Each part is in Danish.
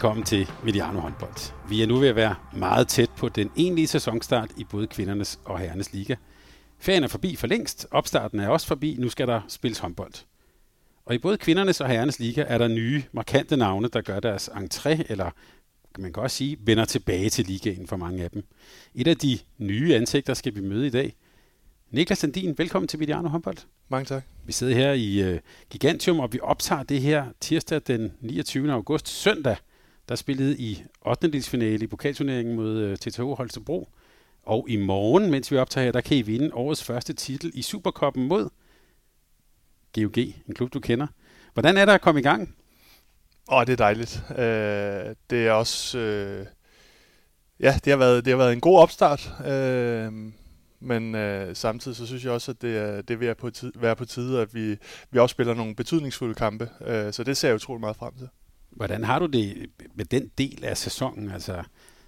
Velkommen til Mediano håndbold. Vi er nu ved at være meget tæt på den egentlige sæsonstart i både kvindernes og herrenes liga. Ferien er forbi for længst, opstarten er også forbi, nu skal der spilles håndbold. Og i både kvindernes og herrenes liga er der nye, markante navne, der gør deres entré, eller man kan også sige, vender tilbage til ligaen for mange af dem. Et af de nye ansigter skal vi møde i dag. Niklas Sandin, velkommen til Mediano håndbold. Mange tak. Vi sidder her i uh, Gigantium, og vi optager det her tirsdag den 29. august, søndag der spillede i 8. finale i pokalturneringen mod øh, TTH Holstebro. Og i morgen, mens vi optager her, der kan I vinde årets første titel i Superkoppen mod GOG, en klub du kender. Hvordan er der at komme i gang? Åh, oh, det er dejligt. Uh, det er også... Uh, ja, det har, været, det har været en god opstart. Uh, men uh, samtidig så synes jeg også, at det er, det vil på tide, være på tide, at vi, vi også spiller nogle betydningsfulde kampe. Uh, så det ser jeg utrolig meget frem til. Hvordan har du det med den del af sæsonen? Altså,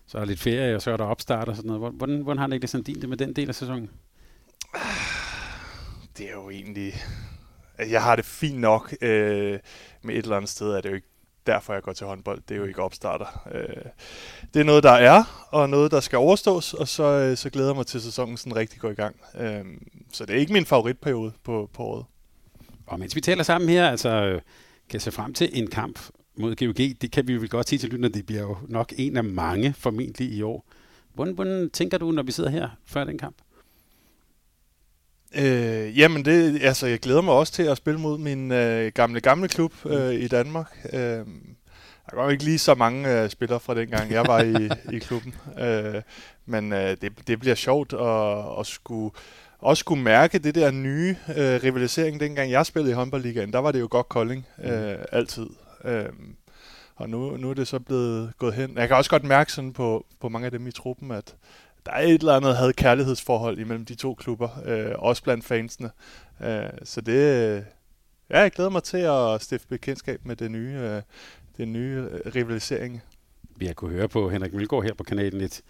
så er der lidt ferie, og så er der opstart og sådan noget. Hvordan, hvordan har det sådan det med den del af sæsonen? Det er jo egentlig... Altså, jeg har det fint nok. Øh, med et eller andet sted er det jo ikke derfor, jeg går til håndbold. Det er jo ikke opstarter. Øh, det er noget, der er, og noget, der skal overstås, og så, øh, så glæder jeg mig til, at sæsonen sådan rigtig går i gang. Øh, så det er ikke min favoritperiode på, på året. Og mens vi taler sammen her, altså kan jeg se frem til en kamp mod GOG, det kan vi vel godt sige til lytterne, det bliver jo nok en af mange formentlig i år. Hvordan, hvordan tænker du, når vi sidder her før den kamp? Øh, jamen, det, altså, jeg glæder mig også til at spille mod min øh, gamle, gamle klub øh, i Danmark. Øh, der var ikke lige så mange øh, spillere fra dengang, jeg var i, i klubben. Øh, men øh, det, det bliver sjovt at, at skulle, også skulle mærke det der nye øh, rivalisering. Dengang jeg spillede i håndboldligaen, der var det jo godt Kolding øh, altid. Øhm, og nu, nu er det så blevet gået hen. Jeg kan også godt mærke sådan på, på mange af dem i truppen, at der er et eller andet havde kærlighedsforhold imellem de to klubber, øh, også blandt fansene. Øh, så det, ja, jeg glæder mig til at stifte bekendtskab med det nye, øh, det nye rivalisering. Vi har kunnet høre på Henrik Mølgaard her på kanalen et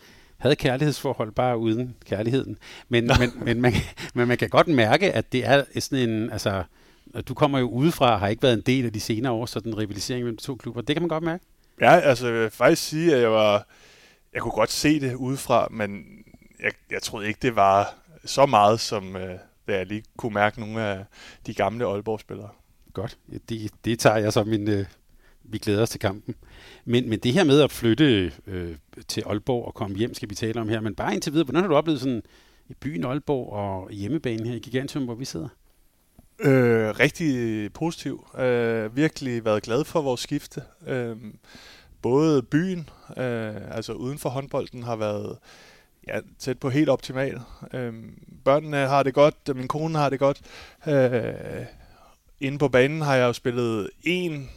havde kærlighedsforhold bare uden kærligheden. Men, men, men, man, men man kan godt mærke, at det er sådan en, altså, du kommer jo udefra og har ikke været en del af de senere år, så den rivalisering mellem de to klubber. Det kan man godt mærke. Ja, altså jeg vil faktisk sige, at jeg var, jeg kunne godt se det udefra, men jeg, jeg troede ikke, det var så meget, som øh, da jeg lige kunne mærke nogle af de gamle Aalborg-spillere. Godt. Det, det tager jeg som min... Øh, vi glæder os til kampen. Men, men det her med at flytte øh, til Aalborg og komme hjem, skal vi tale om her. Men bare indtil videre, hvordan har du oplevet sådan i byen Aalborg og hjemmebanen her i Gigantium, hvor vi sidder? Øh, rigtig positiv. Øh, virkelig været glad for vores skifte. Øh, både byen, øh, altså uden for håndbolden, har været ja, tæt på helt optimal. Øh, børnene har det godt, øh, min kone har det godt. Øh, inde på banen har jeg jo spillet en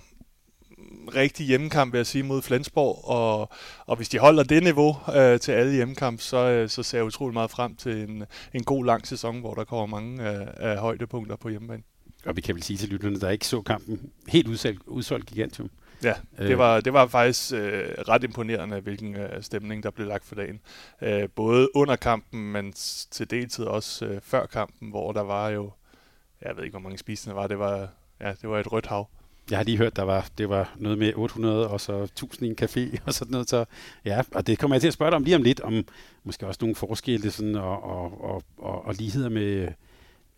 rigtig hjemmekamp, vil jeg sige, mod Flensborg, og, og hvis de holder det niveau øh, til alle hjemmekamp, så, øh, så ser jeg utrolig meget frem til en, en god lang sæson, hvor der kommer mange øh, af højdepunkter på hjemmebane. Og vi kan vel sige til lytterne, der ikke så kampen helt udsolgt, udsolgt gigantium. Ja, det øh. var, det var faktisk øh, ret imponerende, hvilken øh, stemning der blev lagt for dagen. Øh, både under kampen, men til deltid også øh, før kampen, hvor der var jo, jeg ved ikke, hvor mange spisende var, det var, ja, det var et rødt hav. Jeg har lige hørt, der var, det var noget med 800 og så 1000 i en café og sådan noget. Så, ja, og det kommer jeg til at spørge dig om lige om lidt, om måske også nogle forskelle sådan, og, og, og, og, og ligheder med,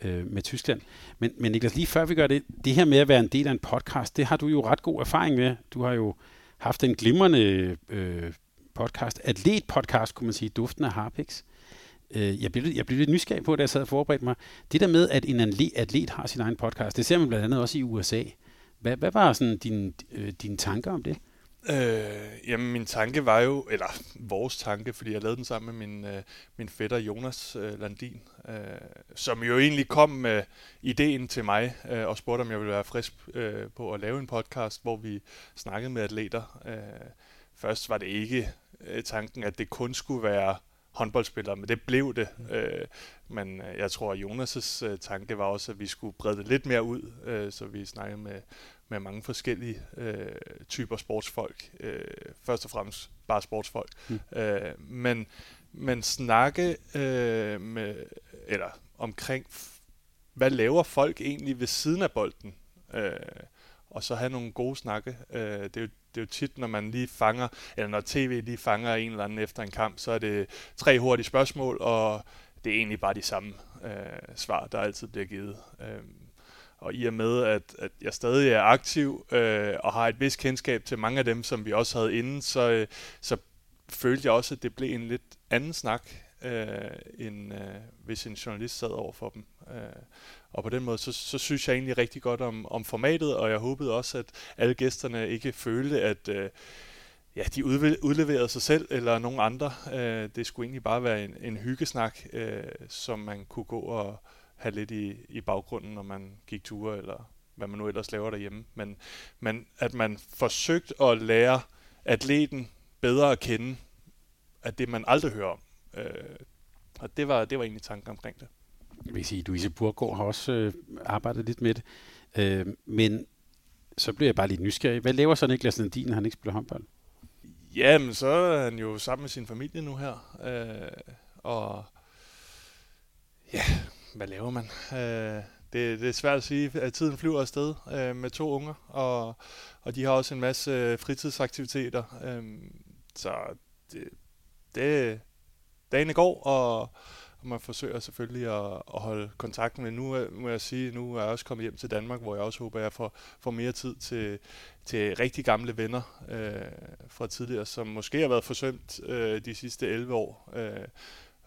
øh, med Tyskland. Men, men Niklas, lige før vi gør det, det her med at være en del af en podcast, det har du jo ret god erfaring med. Du har jo haft en glimrende øh, podcast, atlet-podcast, kunne man sige, Duften af Harpix. Øh, jeg, blev, jeg blev lidt nysgerrig på, da jeg sad og forberedte mig. Det der med, at en atlet har sin egen podcast, det ser man blandt andet også i USA. Hvad, hvad var sådan din, øh, dine tanker om det? Øh, jamen, min tanke var jo, eller vores tanke, fordi jeg lavede den sammen med min, øh, min fætter Jonas øh, Landin, øh, som jo egentlig kom med ideen til mig øh, og spurgte, om jeg ville være frisk øh, på at lave en podcast, hvor vi snakkede med atleter. Øh, først var det ikke øh, tanken, at det kun skulle være håndboldspillere, men det blev det. Mm. Øh, men øh, jeg tror, at Jonas' øh, tanke var også, at vi skulle brede det lidt mere ud, øh, så vi snakkede med, med mange forskellige øh, typer sportsfolk. Øh, først og fremmest bare sportsfolk. Mm. Øh, men, men snakke øh, med, eller omkring, hvad laver folk egentlig ved siden af bolden? Øh, og så have nogle gode snakke. Øh, det, er jo, det er jo tit, når man lige fanger, eller når tv lige fanger en eller anden efter en kamp, så er det tre hurtige spørgsmål, og det er egentlig bare de samme øh, svar, der altid bliver givet. Øh, og i og med, at, at jeg stadig er aktiv øh, og har et vis kendskab til mange af dem, som vi også havde inden, så, øh, så følte jeg også, at det blev en lidt anden snak, øh, end øh, hvis en journalist sad over for dem. Øh, og på den måde, så, så synes jeg egentlig rigtig godt om, om formatet, og jeg håbede også, at alle gæsterne ikke følte, at øh, ja, de udleverede sig selv eller nogen andre. Øh, det skulle egentlig bare være en, en hyggesnak, øh, som man kunne gå og have lidt i, i baggrunden, når man gik ture, eller hvad man nu ellers laver derhjemme. Men, men at man forsøgte at lære atleten bedre at kende, at det man aldrig hører om. Øh, og det var, det var egentlig tanken omkring det. Jeg vil sige, Louise Burgård har også øh, arbejdet lidt med det. Øh, men så bliver jeg bare lidt nysgerrig. Hvad laver så Niklas Landin, når han ikke spiller håndbold? Jamen, så er han jo sammen med sin familie nu her. Øh, og ja, hvad laver man? Øh, det, det er svært at sige, at tiden flyver afsted øh, med to unger, og, og de har også en masse øh, fritidsaktiviteter. Øh, så det, det, dagen går, og, og man forsøger selvfølgelig at, at holde kontakten. Men nu må jeg sige, nu er jeg også kommet hjem til Danmark, hvor jeg også håber, at jeg får, får mere tid til, til rigtig gamle venner øh, fra tidligere, som måske har været forsømt øh, de sidste 11 år. Øh,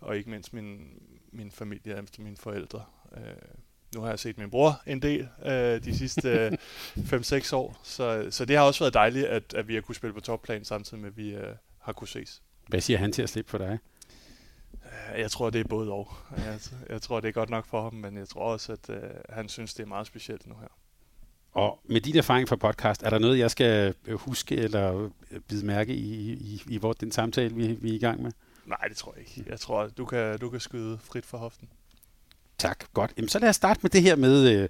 og ikke mindst min, min familie, altså mine forældre. Øh, nu har jeg set min bror en del øh, de sidste 5-6 år, så, så det har også været dejligt, at, at vi har kunne spille på topplan, samtidig med, at vi øh, har kunne ses. Hvad siger han til at slippe for dig? Øh, jeg tror, det er både og. Jeg, jeg tror, det er godt nok for ham, men jeg tror også, at øh, han synes, det er meget specielt nu her. Og med din erfaring fra podcast, er der noget, jeg skal huske eller bide mærke i, i, i hvor den samtale, vi, vi er i gang med? Nej, det tror jeg ikke. Jeg tror, du kan, du kan skyde frit for hoften. Tak, godt. Jamen, så lad os starte med det her med øh,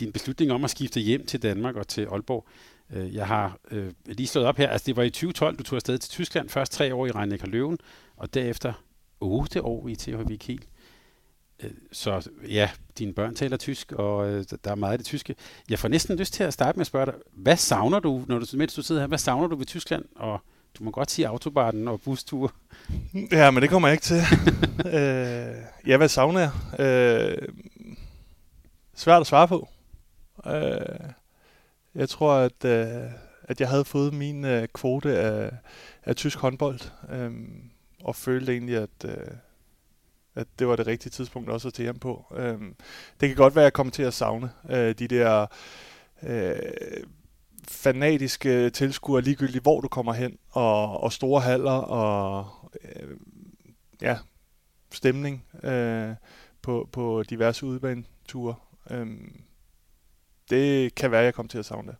din beslutning om at skifte hjem til Danmark og til Aalborg. Øh, jeg har øh, lige slået op her, altså det var i 2012, du tog afsted til Tyskland, først tre år i rhein Løven, og derefter otte år i THV Kiel. Øh, så ja, dine børn taler tysk, og øh, der er meget af det tyske. Jeg får næsten lyst til at starte med at spørge dig, hvad savner du, når du, mens du sidder her, hvad savner du ved Tyskland og du må godt sige autobanen og bustur. Ja, men det kommer jeg ikke til. øh, ja, hvad savner jeg? Øh, svært at svare på. Øh, jeg tror, at, øh, at jeg havde fået min øh, kvote af, af tysk håndbold, øh, og følte egentlig, at, øh, at det var det rigtige tidspunkt også at tage hjem på. Øh, det kan godt være, at jeg kommer til at savne øh, de der... Øh, fanatiske tilskuere ligegyldigt, hvor du kommer hen, og, og store haller, og øh, ja, stemning øh, på, på diverse udbaneture. Øh, det kan være, at jeg kommer til at savne det.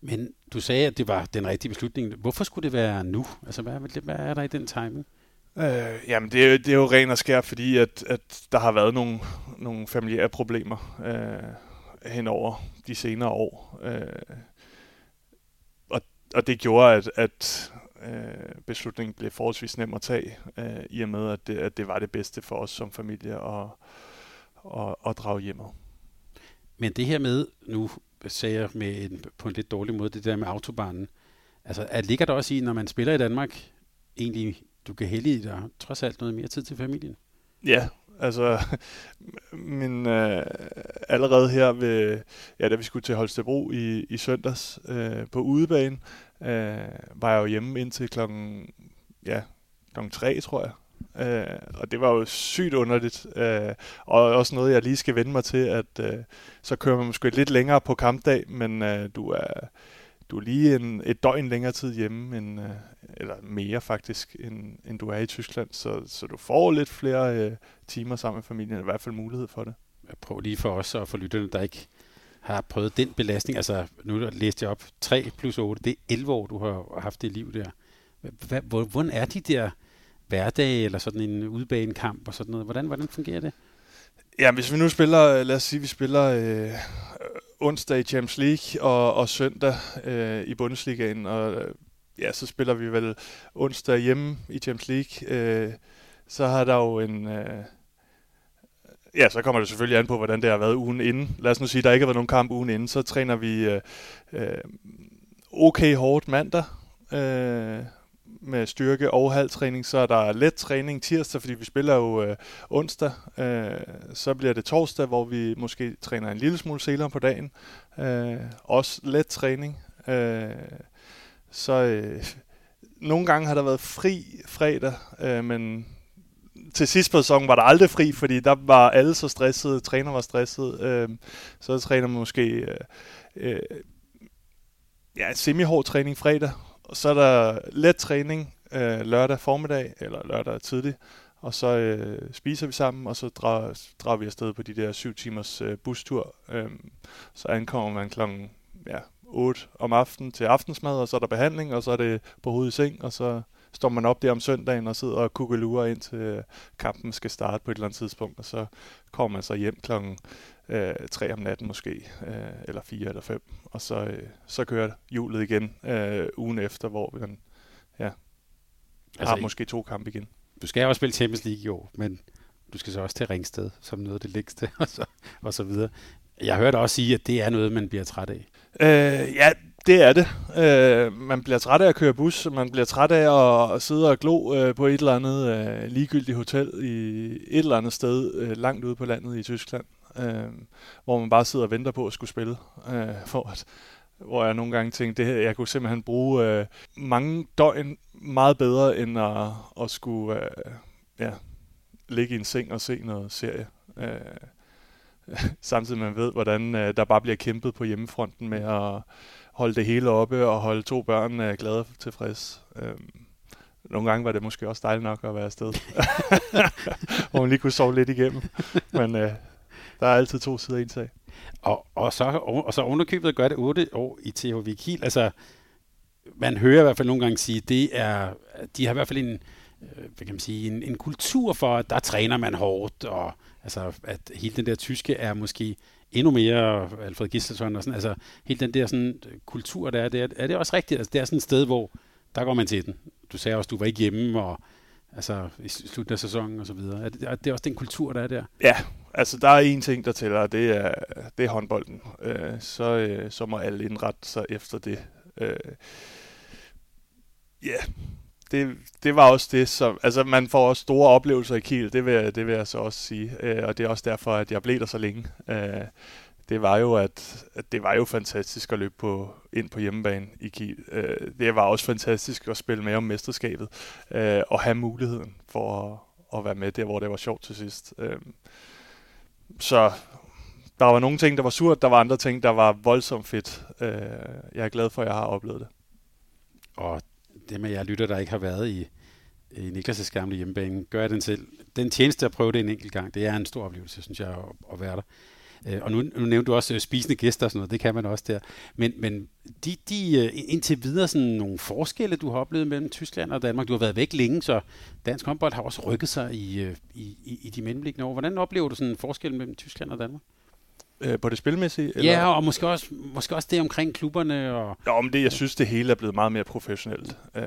Men du sagde, at det var den rigtige beslutning. Hvorfor skulle det være nu? Altså, hvad, hvad er der i den timing? Øh, jamen, det er, det er jo ren og skær, fordi at, at der har været nogle, nogle familiære problemer. Øh, hen over de senere år. Øh, og, og det gjorde, at, at øh, beslutningen blev forholdsvis nem at tage, øh, i og med, at det, at det var det bedste for os som familie at, at, at drage hjemad. Men det her med, nu sagde jeg med en, på en lidt dårlig måde, det der med autobanen, altså at ligger der også i, når man spiller i Danmark, egentlig, du kan heldige dig trods alt noget mere tid til familien? Ja, Altså, min, øh, allerede her ved, ja, da vi skulle til Holstebro i, i søndags øh, på udebane, øh, var jeg jo hjemme indtil klokken, ja, klokken tre, tror jeg. Øh, og det var jo sygt underligt, øh, og også noget, jeg lige skal vende mig til, at øh, så kører man måske lidt længere på kampdag, men øh, du er du er lige en, et døgn længere tid hjemme, end, øh, eller mere faktisk, end, end du er i Tyskland. Så, så du får lidt flere øh, timer sammen med familien, i hvert fald mulighed for det. Jeg prøver lige for os og for lytterne, der ikke har prøvet den belastning. Altså, nu læste jeg op 3 plus 8, det er 11 år, du har haft det liv der. Hvordan er de der hverdag eller sådan en udbanekamp og sådan noget? Hvordan, hvordan fungerer det? Ja, hvis vi nu spiller, øh, lad os sige, vi spiller øh, onsdag i Champions League og, og søndag øh, i Bundesligaen, og øh, ja, så spiller vi vel onsdag hjemme i Champions League. Øh, så har der jo en... Øh, ja, så kommer det selvfølgelig an på, hvordan det har været ugen inden. Lad os nu sige, at der ikke har været nogen kamp ugen inden. Så træner vi øh, øh okay hårdt mandag. Øh, med styrke og halvtræning, så er der let træning tirsdag, fordi vi spiller jo øh, onsdag. Øh, så bliver det torsdag, hvor vi måske træner en lille smule senere på dagen. Øh, også let træning. Øh, så øh, nogle gange har der været fri fredag, øh, men til sidst på sæsonen var der aldrig fri, fordi der var alle så stressede, træner var stresset. Øh, så træner man måske øh, øh, ja, semi-hård træning fredag, og så er der let træning øh, lørdag formiddag, eller lørdag tidlig, og så øh, spiser vi sammen, og så drager, drager vi afsted på de der syv timers øh, bustur. Øh, så ankommer man klokken ja, 8 om aftenen til aftensmad, og så er der behandling, og så er det på hovedet i seng, og så står man op der om søndagen og sidder og kukkelurer ind til øh, kampen skal starte på et eller andet tidspunkt, og så kommer man så hjem klokken øh, 3 om natten måske, øh, eller 4 eller 5, og så, øh, så kører hjulet igen øh, ugen efter, hvor man ja, altså, har måske to kampe igen. Du skal også spille Champions League i år, men du skal så også til Ringsted, som noget af det lægste, og så, og så videre. Jeg hørte også sige, at det er noget, man bliver træt af. Øh, ja, det er det. Øh, man bliver træt af at køre bus, man bliver træt af at sidde og glo øh, på et eller andet øh, ligegyldigt hotel i et eller andet sted øh, langt ude på landet i Tyskland, øh, hvor man bare sidder og venter på at skulle spille. Øh, for at, hvor jeg nogle gange tænkte, det her, jeg kunne simpelthen bruge øh, mange døgn meget bedre, end at, at skulle øh, ja, ligge i en seng og se noget serie. Øh, samtidig man ved, hvordan øh, der bare bliver kæmpet på hjemmefronten med at holde det hele oppe og holde to børn øh, glade og tilfreds. Øh, nogle gange var det måske også dejligt nok at være afsted, hvor man lige kunne sove lidt igennem. Men øh, der er altid to sider en sag. Og, og, så, og, og så underkøbet gør det 8 år i THV Kiel. Altså, man hører i hvert fald nogle gange sige, det er, de har i hvert fald en, øh, hvad kan man sige, en, en kultur for, at der træner man hårdt, og altså, at hele den der tyske er måske endnu mere Alfred Gislason og sådan, altså hele den der sådan, øh, kultur, der er, det er, er det også rigtigt? Altså, det er sådan et sted, hvor der går man til den. Du sagde også, du var ikke hjemme, og altså i slutningen af sæsonen og så videre. Er det, er det også den kultur, der er der? Ja, altså der er en ting, der tæller, og det er, det er håndbolden. Øh, så, øh, så må alle indrette sig efter det. Øh, ja, det, det var også det, som, altså man får også store oplevelser i Kiel, det vil, det vil jeg så også sige, øh, og det er også derfor, at jeg blev der så længe. Øh, det var jo, at, at det var jo fantastisk at løbe på, ind på hjemmebane i Kiel. Øh, det var også fantastisk at spille med om mesterskabet, øh, og have muligheden for at, at være med der, hvor det var sjovt til sidst. Øh, så der var nogle ting, der var surt, der var andre ting, der var voldsomt fedt. Øh, jeg er glad for, at jeg har oplevet det. Og det med jeg lytter, der ikke har været i, i Niklas' gamle hjemmebane, gør jeg den selv. Den tjeneste at prøve det en enkelt gang, det er en stor oplevelse, synes jeg, at være der. Øh, og nu, nu nævnte du også øh, spisende gæster og sådan noget, det kan man også der. Men, men de, de øh, indtil videre sådan nogle forskelle, du har oplevet mellem Tyskland og Danmark, du har været væk længe, så dansk håndbold har også rykket sig i, i, i, i de mellemliggende år. Hvordan oplever du sådan en forskel mellem Tyskland og Danmark? øh, på det spilmæssige? Eller? Ja, og måske også, måske også det omkring klubberne. Og... Ja, om det, jeg synes, det hele er blevet meget mere professionelt. Øh,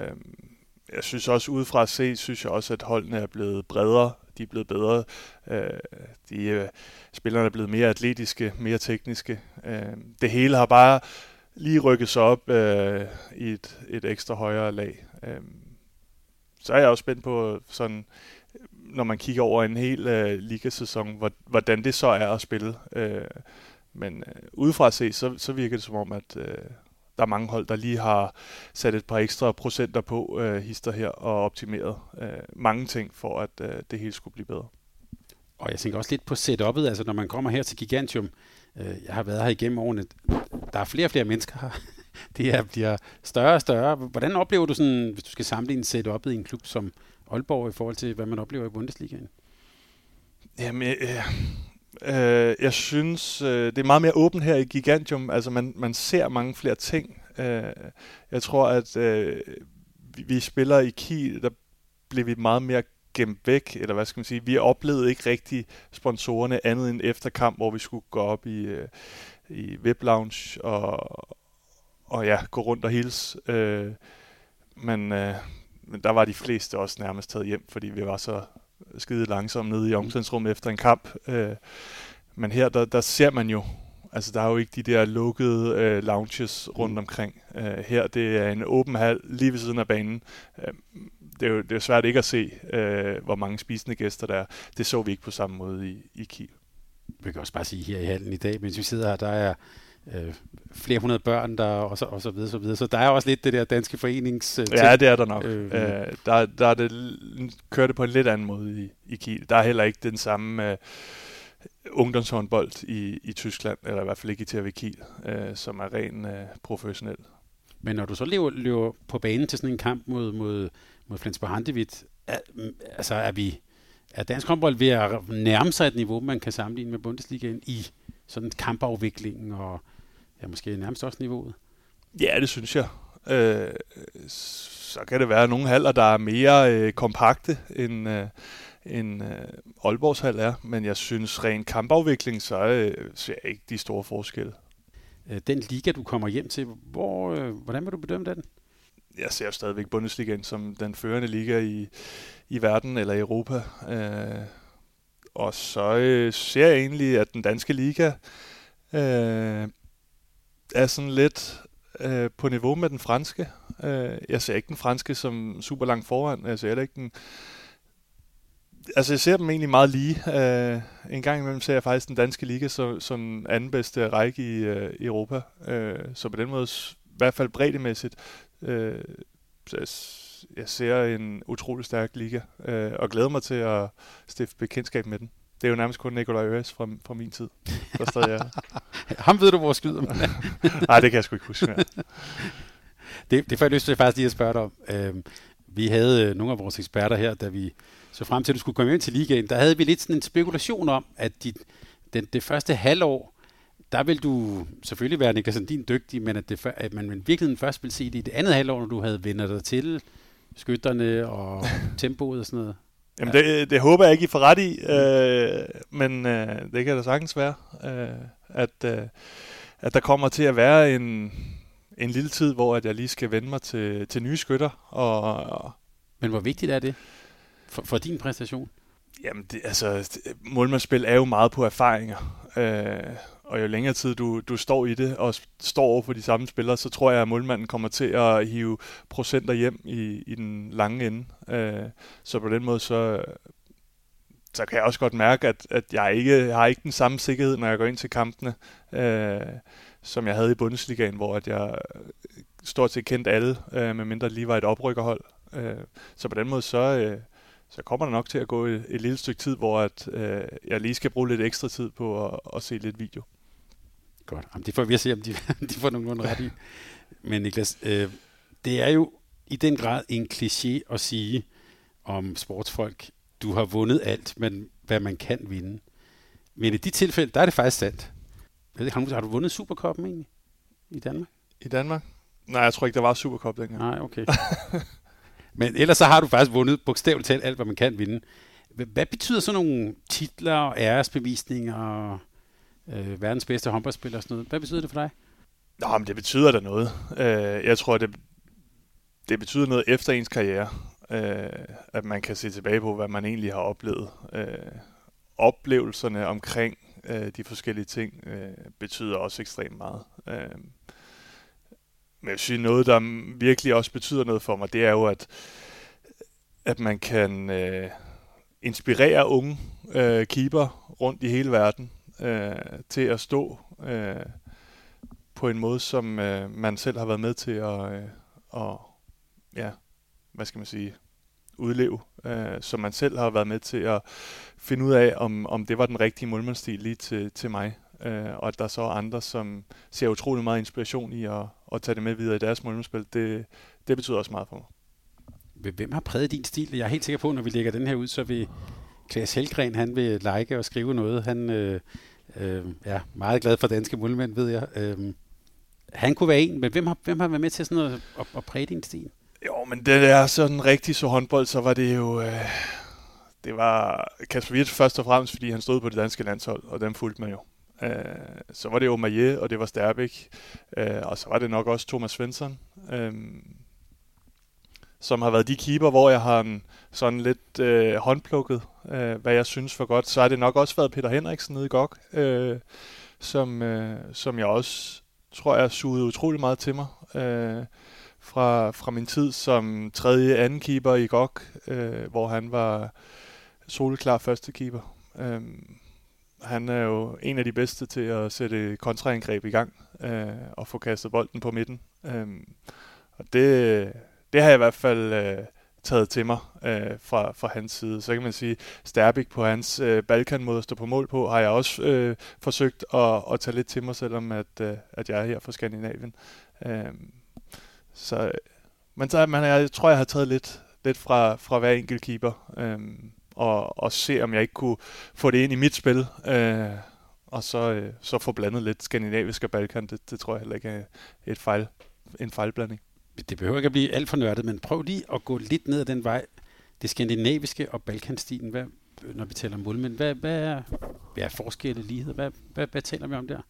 jeg synes også, udefra at se, synes jeg også, at holdene er blevet bredere. De er blevet bedre. Øh, de, øh, spillerne er blevet mere atletiske, mere tekniske. Øh, det hele har bare lige rykket sig op øh, i et, et ekstra højere lag. Øh, så er jeg også spændt på sådan når man kigger over en hel øh, ligasæson, hvordan det så er at spille. Øh, men øh, udefra at se, så, så virker det som om, at øh, der er mange hold, der lige har sat et par ekstra procenter på øh, hister her og optimeret øh, mange ting for, at øh, det hele skulle blive bedre. Og jeg tænker også lidt på setup'et, altså når man kommer her til Gigantium, øh, jeg har været her igennem årene, der er flere og flere mennesker her. det her bliver større og større. Hvordan oplever du sådan, hvis du skal sammenligne setup'et i en klub som Aalborg i forhold til, hvad man oplever i Bundesligaen? Jamen, øh, øh, jeg synes, øh, det er meget mere åbent her i Gigantium. Altså, man, man ser mange flere ting. Øh, jeg tror, at øh, vi, vi spiller i Kiel, der blev vi meget mere gemt væk, eller hvad skal man sige, vi oplevede ikke rigtig sponsorerne andet end efter kamp, hvor vi skulle gå op i, øh, i weblounge og, og ja, gå rundt og hilse. Øh, men, øh, men der var de fleste også nærmest taget hjem, fordi vi var så skide langsomme nede i omklædningsrummet efter en kamp. Øh, men her, der, der ser man jo, altså der er jo ikke de der lukkede øh, lounges rundt mm. omkring. Øh, her, det er en åben hal lige ved siden af banen. Øh, det er jo det er svært ikke at se, øh, hvor mange spisende gæster der er. Det så vi ikke på samme måde i, i Kiel. Vi kan også bare sige her i hallen i dag, mens vi sidder her, der er øh, flere hundrede børn, der og så, og så videre, så videre. Så der er også lidt det der danske forenings... Øh, ja, det er der nok. Øh, øh, der, der er det, kører det på en lidt anden måde i, i Kiel. Der er heller ikke den samme... Øh, ungdomshåndbold i, i Tyskland, eller i hvert fald ikke i THW Kiel, øh, som er ren øh, professionel. Men når du så løber, løber på banen til sådan en kamp mod, mod, mod Flensborg Handewitt, er, altså er vi er dansk håndbold ved at nærme sig et niveau, man kan sammenligne med Bundesligaen i sådan kampafviklingen og ja, måske nærmest også niveauet? Ja, det synes jeg. Øh, så kan det være nogle haller, der er mere øh, kompakte end, øh, end øh, Aalborgs hal er, men jeg synes ren kampafvikling, så øh, ser jeg ikke de store forskelle. Øh, den liga, du kommer hjem til, hvor, øh, hvordan vil du bedømme den? Jeg ser jo stadigvæk Bundesligaen som den førende liga i, i verden eller i Europa. Øh, og så øh, ser jeg egentlig, at den danske liga øh, er sådan lidt øh, på niveau med den franske. Øh, jeg ser ikke den franske som super langt foran. Jeg ser ikke den... Altså, jeg ser dem egentlig meget lige. Øh, en gang imellem ser jeg faktisk den danske liga som, som anden bedste række i, øh, Europa. Øh, så på den måde, i hvert fald breddemæssigt, øh, jeg, ser en utrolig stærk liga, øh, og glæder mig til at stifte bekendtskab med den. Det er jo nærmest kun Nikolaj Øres fra, fra min tid, der stadig er. Ham ved du, hvor skyder man. Nej, det kan jeg sgu ikke huske. Ja. det, det får jeg lyst til faktisk lige at spørge dig om. Øhm, vi havde øh, nogle af vores eksperter her, da vi så frem til, at du skulle komme ind til ligaen, der havde vi lidt sådan en spekulation om, at dit, den, det første halvår, der vil du selvfølgelig være Niklas din dygtig, men at, det, at man virkelig først vil se det i det andet halvår, når du havde vendt dig til skytterne og tempoet og sådan noget. Jamen, ja. det, det håber jeg ikke, I får ret i, øh, men øh, det kan da sagtens være, øh, at, øh, at der kommer til at være en, en lille tid, hvor at jeg lige skal vende mig til, til nye skytter. Og, og men hvor vigtigt er det for, for din præstation? Jamen, det, altså, målmandsspil er jo meget på erfaringer. Øh, og jo længere tid du, du står i det, og står over for de samme spillere, så tror jeg, at målmanden kommer til at hive procenter hjem i, i den lange ende. Øh, så på den måde, så, så kan jeg også godt mærke, at, at jeg ikke har ikke den samme sikkerhed, når jeg går ind til kampene, øh, som jeg havde i Bundesligaen, hvor at jeg stort set kendte alle, øh, medmindre lige var et oprykkerhold. Øh, så på den måde, så, øh, så kommer der nok til at gå et, et lille stykke tid, hvor at, øh, jeg lige skal bruge lidt ekstra tid på at, at se lidt video. Godt. Jamen, det får vi at se, om de, de får nogenlunde ret i. Men Niklas, øh, det er jo i den grad en kliché at sige om sportsfolk, du har vundet alt, men hvad man kan vinde. Men i de tilfælde, der er det faktisk sandt. Har du, har du vundet Supercoppen egentlig i Danmark? I Danmark? Nej, jeg tror ikke, der var Supercup dengang. Nej, okay. men ellers så har du faktisk vundet bogstaveligt talt alt, hvad man kan vinde. Hvad betyder sådan nogle titler og æresbevisninger øh, verdens bedste håndboldspiller og sådan noget. Hvad betyder det for dig? Nå, men det betyder da noget. Øh, jeg tror, det, det betyder noget efter ens karriere, øh, at man kan se tilbage på, hvad man egentlig har oplevet. Øh, oplevelserne omkring øh, de forskellige ting øh, betyder også ekstremt meget. Øh, men jeg synes, noget, der virkelig også betyder noget for mig, det er jo, at, at man kan øh, inspirere unge øh, keeper rundt i hele verden øh, til at stå øh, på en måde, som øh, man selv har været med til at, øh, og, ja, hvad skal man sige, udleve, øh, som man selv har været med til at finde ud af, om, om det var den rigtige målmandsstil lige til, til mig. øh, og at der så andre, som ser utrolig meget inspiration i at, at tage det med videre i deres målmandspil, det, det betyder også meget for mig. Hvem har præget din stil? Jeg er helt sikker på, når vi lægger den her ud, så vil Klaas Helgren, han vil like og skrive noget. Han øh, øh, ja, meget glad for danske målmænd, ved jeg. Øh, han kunne være en, men hvem har, hvem har været med til sådan noget at, at præge din stil? Jo, men det er sådan rigtig så håndbold, så var det jo... Øh, det var Kasper Wirt først og fremmest, fordi han stod på det danske landshold, og den fulgte man jo. Øh, så var det jo Maje, og det var Sterbik, øh, og så var det nok også Thomas Svensson, øh, som har været de keeper, hvor jeg har en, sådan lidt øh, håndplukket, øh, hvad jeg synes for godt. Så har det nok også været Peter Henriksen nede i GOG, øh, som, øh, som jeg også tror jeg sugede utrolig meget til mig. Øh, fra, fra min tid som tredje anden keeper i GOG, øh, hvor han var soleklar første keeper. Øh, han er jo en af de bedste til at sætte kontraangreb i gang øh, og få kastet bolden på midten. Øh, og det, det har jeg i hvert fald øh, taget til mig øh, fra, fra hans side. Så kan man sige, Sterbik på hans øh, Balkan-måde at stå på mål på, har jeg også øh, forsøgt at, at tage lidt til mig, selvom at, øh, at jeg er her fra Skandinavien. Øh, så, men så, man, jeg tror, jeg har taget lidt, lidt fra, fra hver enkelt keeper, øh, og, og se, om jeg ikke kunne få det ind i mit spil, øh, og så, øh, så få blandet lidt skandinavisk og Balkan. Det, det tror jeg heller ikke er et fejl, en fejlblanding det behøver ikke at blive alt for nørdet, men prøv lige at gå lidt ned ad den vej. Det skandinaviske og balkanstilen, hvad, når vi taler om målmænd, hvad, hvad, er, hvad er forskelle, lighed? Hvad, hvad, hvad taler vi om der?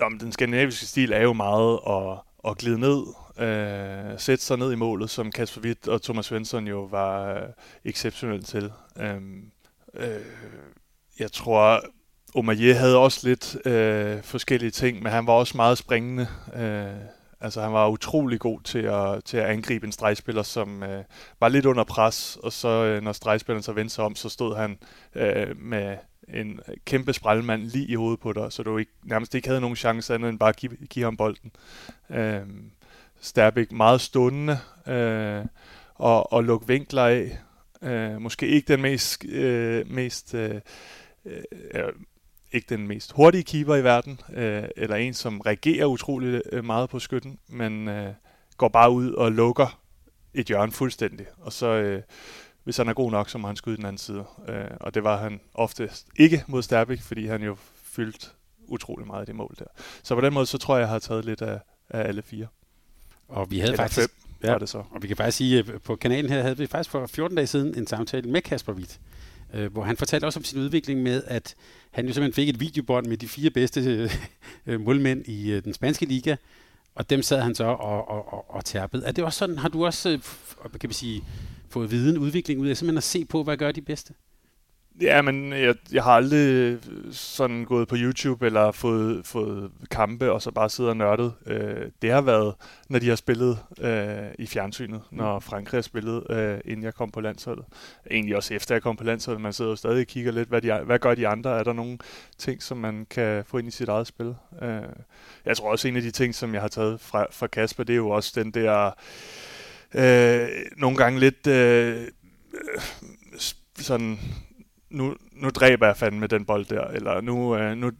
Jamen, den skandinaviske stil er jo meget at, at glide ned, øh, sætte sig ned i målet, som Kasper Witt og Thomas Svensson jo var øh, exceptionelt til. Øh, øh, jeg tror, Omaye havde også lidt øh, forskellige ting, men han var også meget springende. Øh, Altså han var utrolig god til at, til at angribe en stregspiller, som øh, var lidt under pres, og så øh, når stregspilleren så vendte sig om, så stod han øh, med en kæmpe sprællemand lige i hovedet på dig, så du ikke, nærmest ikke havde nogen chance andet end bare at give, give ham bolden. Øh, Sterbik meget stående øh, og, og lukke vinkler af. Øh, måske ikke den mest, øh, mest øh, øh, ikke den mest hurtige keeper i verden, øh, eller en, som reagerer utrolig øh, meget på skytten, men øh, går bare ud og lukker et hjørne fuldstændig. Og så, øh, hvis han er god nok, så må han skyde den anden side. Øh, og det var han oftest ikke mod Sterbik, fordi han jo fyldt utrolig meget i det mål der. Så på den måde, så tror jeg, jeg har taget lidt af, af alle fire. Og vi havde Eller faktisk... fem, ja, var det så. Og vi kan faktisk sige, at på kanalen her havde vi faktisk for 14 dage siden en samtale med Kasper Witt, øh, hvor han fortalte også om sin udvikling med, at han jo simpelthen fik et videobånd med de fire bedste øh, øh målmænd i øh, den spanske liga, og dem sad han så og, og, og, og tærpede. Er det også sådan, har du også, øh, kan vi sige, fået viden, udvikling ud af simpelthen at se på, hvad gør de bedste? Ja, men jeg, jeg har aldrig sådan gået på YouTube eller fået, fået kampe og så bare siddet og nørdet. Øh, det har været, når de har spillet øh, i fjernsynet, mm. når Frankrig har spillet, øh, inden jeg kom på landsholdet. Egentlig også efter jeg kom på landsholdet. Man sidder jo stadig og kigger lidt, hvad, de, hvad gør de andre? Er der nogle ting, som man kan få ind i sit eget spil? Øh, jeg tror også, en af de ting, som jeg har taget fra, fra Kasper, det er jo også den der øh, nogle gange lidt øh, sådan nu, nu dræber jeg fandme den bold der, eller nu, øh, nu,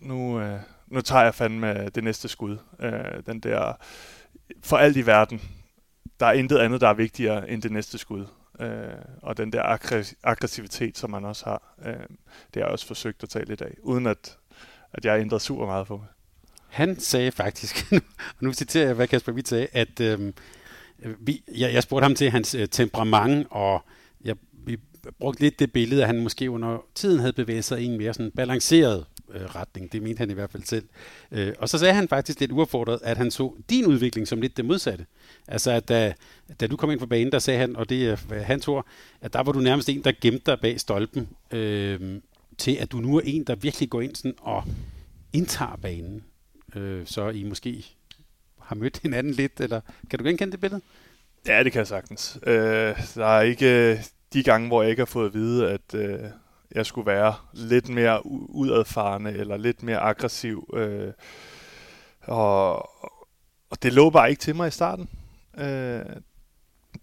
nu, øh, nu tager jeg fandme det næste skud. Øh, den der, for alt i verden, der er intet andet, der er vigtigere end det næste skud. Øh, og den der aggressivitet, som man også har, øh, det har jeg også forsøgt at tale i dag, uden at, at jeg har ændret super meget på mig. Han sagde faktisk, og nu citerer jeg, hvad Kasper Witt sagde, at øh, vi, jeg, jeg spurgte ham til hans øh, temperament, og jeg, vi brugt lidt det billede, at han måske under tiden havde bevæget sig i en mere sådan balanceret øh, retning. Det mente han i hvert fald selv. Øh, og så sagde han faktisk lidt uaffordret, at han så din udvikling som lidt det modsatte. Altså, at da, da du kom ind på banen, der sagde han, og det er øh, hans ord, at der var du nærmest en, der gemte dig bag stolpen, øh, til at du nu er en, der virkelig går ind sådan og indtager banen. Øh, så I måske har mødt hinanden lidt, eller kan du genkende det billede? Ja, det kan jeg sagtens. Øh, der er ikke øh, de gange, hvor jeg ikke har fået at vide, at øh, jeg skulle være lidt mere udadfarende eller lidt mere aggressiv. Øh, og, og det lå bare ikke til mig i starten. Øh,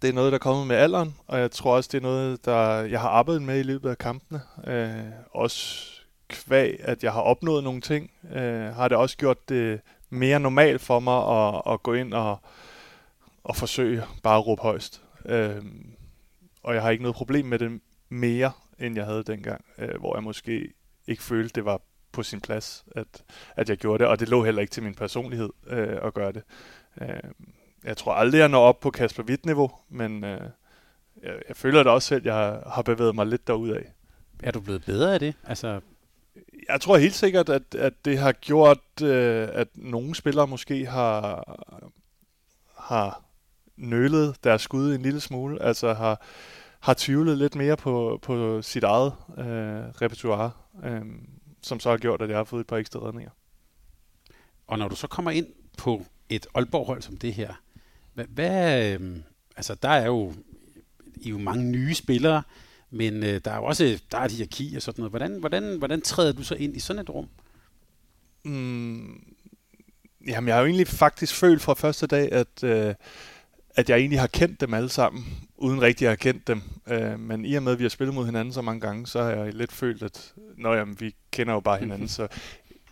det er noget, der er kommet med alderen, og jeg tror også, det er noget, der jeg har arbejdet med i løbet af kampene. Øh, også kvæg, at jeg har opnået nogle ting, øh, har det også gjort det mere normalt for mig at, at gå ind og, og forsøge bare at råbe højst. Øh, og jeg har ikke noget problem med det mere, end jeg havde dengang, øh, hvor jeg måske ikke følte, det var på sin plads, at, at jeg gjorde det, og det lå heller ikke til min personlighed øh, at gøre det. Øh, jeg tror aldrig, jeg når op på Kasper Witt-niveau, men øh, jeg, jeg føler det også selv, at jeg har, har bevæget mig lidt derud af. Er du blevet bedre af det? Altså... Jeg tror helt sikkert, at, at det har gjort, øh, at nogle spillere måske har, har nølet deres skud en lille smule, altså har, har tvivlet lidt mere på, på sit eget øh, repertoire, øh, som så har gjort, at jeg har fået et par ekstra redninger. Og når du så kommer ind på et Aalborg-hold som det her, hvad, hvad øh, altså der er jo, I er jo mange nye spillere, men øh, der er jo også der er et hierarki og sådan noget. Hvordan, hvordan, hvordan træder du så ind i sådan et rum? Mm, jamen, jeg har jo egentlig faktisk følt fra første dag, at, øh, at jeg egentlig har kendt dem alle sammen, uden rigtig at have kendt dem. Øh, men i og med, at vi har spillet mod hinanden så mange gange, så har jeg lidt følt, at Nå, jamen, vi kender jo bare hinanden. så